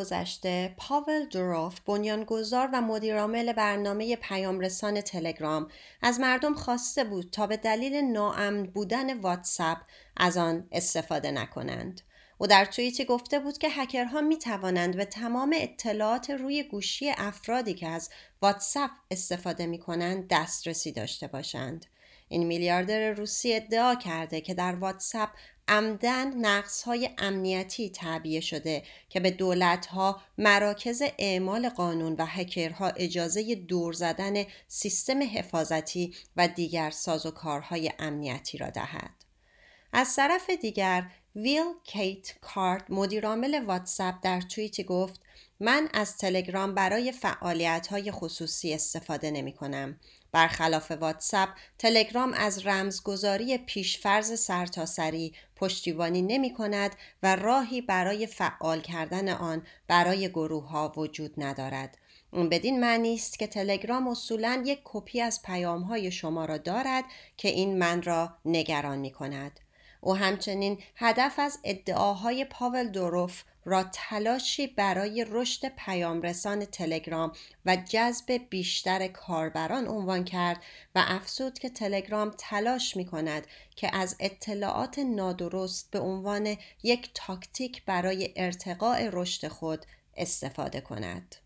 گذشته پاول دوروف بنیانگذار و مدیرعامل برنامه پیامرسان تلگرام از مردم خواسته بود تا به دلیل ناامن بودن واتساپ از آن استفاده نکنند او در توییتی گفته بود که هکرها می توانند به تمام اطلاعات روی گوشی افرادی که از واتساپ استفاده می کنند دسترسی داشته باشند. این میلیاردر روسی ادعا کرده که در واتساپ عمدن نقص های امنیتی تعبیه شده که به دولت ها مراکز اعمال قانون و هکرها اجازه دور زدن سیستم حفاظتی و دیگر سازوکارهای امنیتی را دهد. از طرف دیگر ویل کیت کارت مدیرعامل واتساپ در توییتی گفت من از تلگرام برای فعالیت های خصوصی استفاده نمی کنم. برخلاف واتساپ، تلگرام از رمزگذاری پیشفرز سرتاسری پشتیبانی نمی کند و راهی برای فعال کردن آن برای گروه ها وجود ندارد. اون بدین معنی است که تلگرام اصولا یک کپی از پیام های شما را دارد که این من را نگران می کند. او همچنین هدف از ادعاهای پاول دوروف را تلاشی برای رشد پیامرسان تلگرام و جذب بیشتر کاربران عنوان کرد و افزود که تلگرام تلاش می کند که از اطلاعات نادرست به عنوان یک تاکتیک برای ارتقاء رشد خود استفاده کند.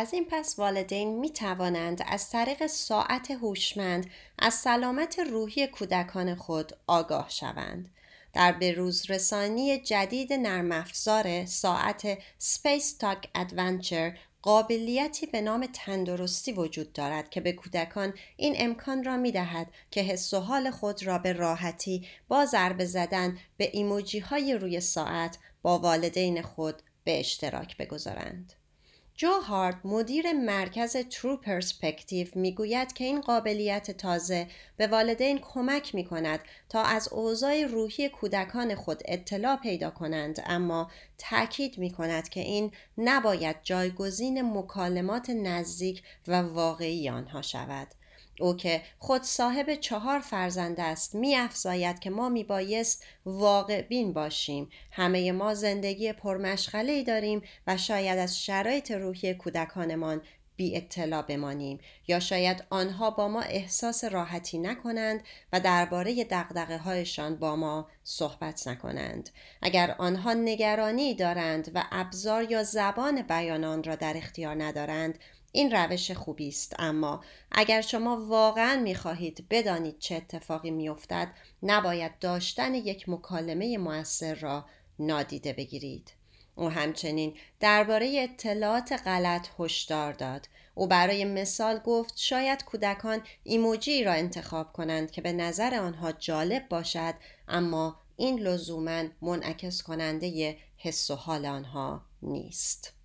از این پس والدین می توانند از طریق ساعت هوشمند از سلامت روحی کودکان خود آگاه شوند. در بروز رسانی جدید نرم افزار ساعت Space Talk Adventure قابلیتی به نام تندرستی وجود دارد که به کودکان این امکان را می دهد که حس و حال خود را به راحتی با ضربه زدن به ایموجی های روی ساعت با والدین خود به اشتراک بگذارند. جو هارد مدیر مرکز ترو پرسپکتیو می‌گوید که این قابلیت تازه به والدین کمک می کند تا از اوضاع روحی کودکان خود اطلاع پیدا کنند اما تاکید می کند که این نباید جایگزین مکالمات نزدیک و واقعی آنها شود. او که خود صاحب چهار فرزند است می افزاید که ما می بایست واقع بین باشیم. همه ما زندگی پرمشغله ای داریم و شاید از شرایط روحی کودکانمان بی اطلاع بمانیم یا شاید آنها با ما احساس راحتی نکنند و درباره دقدقه هایشان با ما صحبت نکنند. اگر آنها نگرانی دارند و ابزار یا زبان بیانان را در اختیار ندارند این روش خوبی است اما اگر شما واقعا می‌خواهید بدانید چه اتفاقی میافتد نباید داشتن یک مکالمه موثر را نادیده بگیرید. او همچنین درباره اطلاعات غلط هشدار داد. او برای مثال گفت شاید کودکان ایموجی را انتخاب کنند که به نظر آنها جالب باشد اما این لزوما منعکس کننده حس و حال آنها نیست.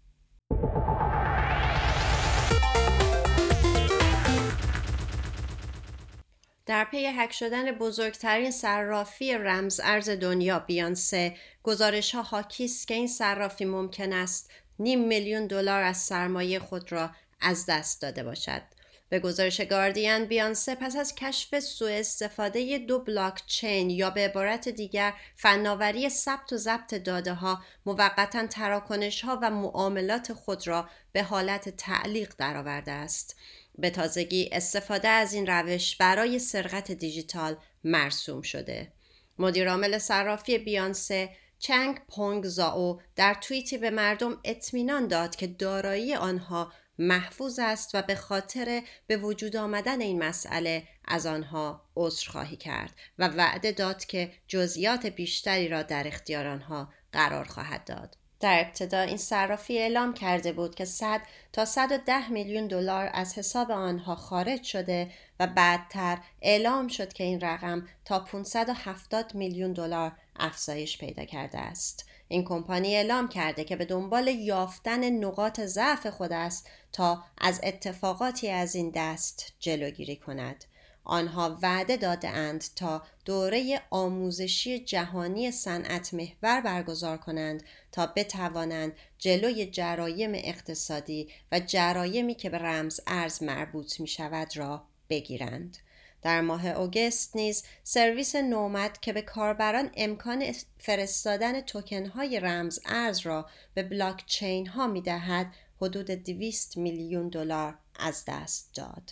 در پی هک شدن بزرگترین صرافی رمز ارز دنیا بیانسه. گزارش ها حاکی که این صرافی ممکن است نیم میلیون دلار از سرمایه خود را از دست داده باشد. به گزارش گاردین بیانسه پس از کشف سوء استفاده دو بلاک چین یا به عبارت دیگر فناوری ثبت و ضبط داده ها موقتا تراکنش ها و معاملات خود را به حالت تعلیق درآورده است. به تازگی استفاده از این روش برای سرقت دیجیتال مرسوم شده. مدیرعامل صرافی بیانسه چنگ پونگ زاو در توییتی به مردم اطمینان داد که دارایی آنها محفوظ است و به خاطر به وجود آمدن این مسئله از آنها عذرخواهی کرد و وعده داد که جزئیات بیشتری را در اختیار آنها قرار خواهد داد. در ابتدا این صرافی اعلام کرده بود که 100 تا 110 میلیون دلار از حساب آنها خارج شده و بعدتر اعلام شد که این رقم تا 570 میلیون دلار افزایش پیدا کرده است. این کمپانی اعلام کرده که به دنبال یافتن نقاط ضعف خود است تا از اتفاقاتی از این دست جلوگیری کند. آنها وعده داده اند تا دوره آموزشی جهانی صنعت محور برگزار کنند تا بتوانند جلوی جرایم اقتصادی و جرایمی که به رمز ارز مربوط می شود را بگیرند. در ماه August نیز سرویس Nomad که به کاربران امکان فرستادن توکن های رمز ارز را به بلاک چین ها می دهد حدود 200 میلیون دلار از دست داد.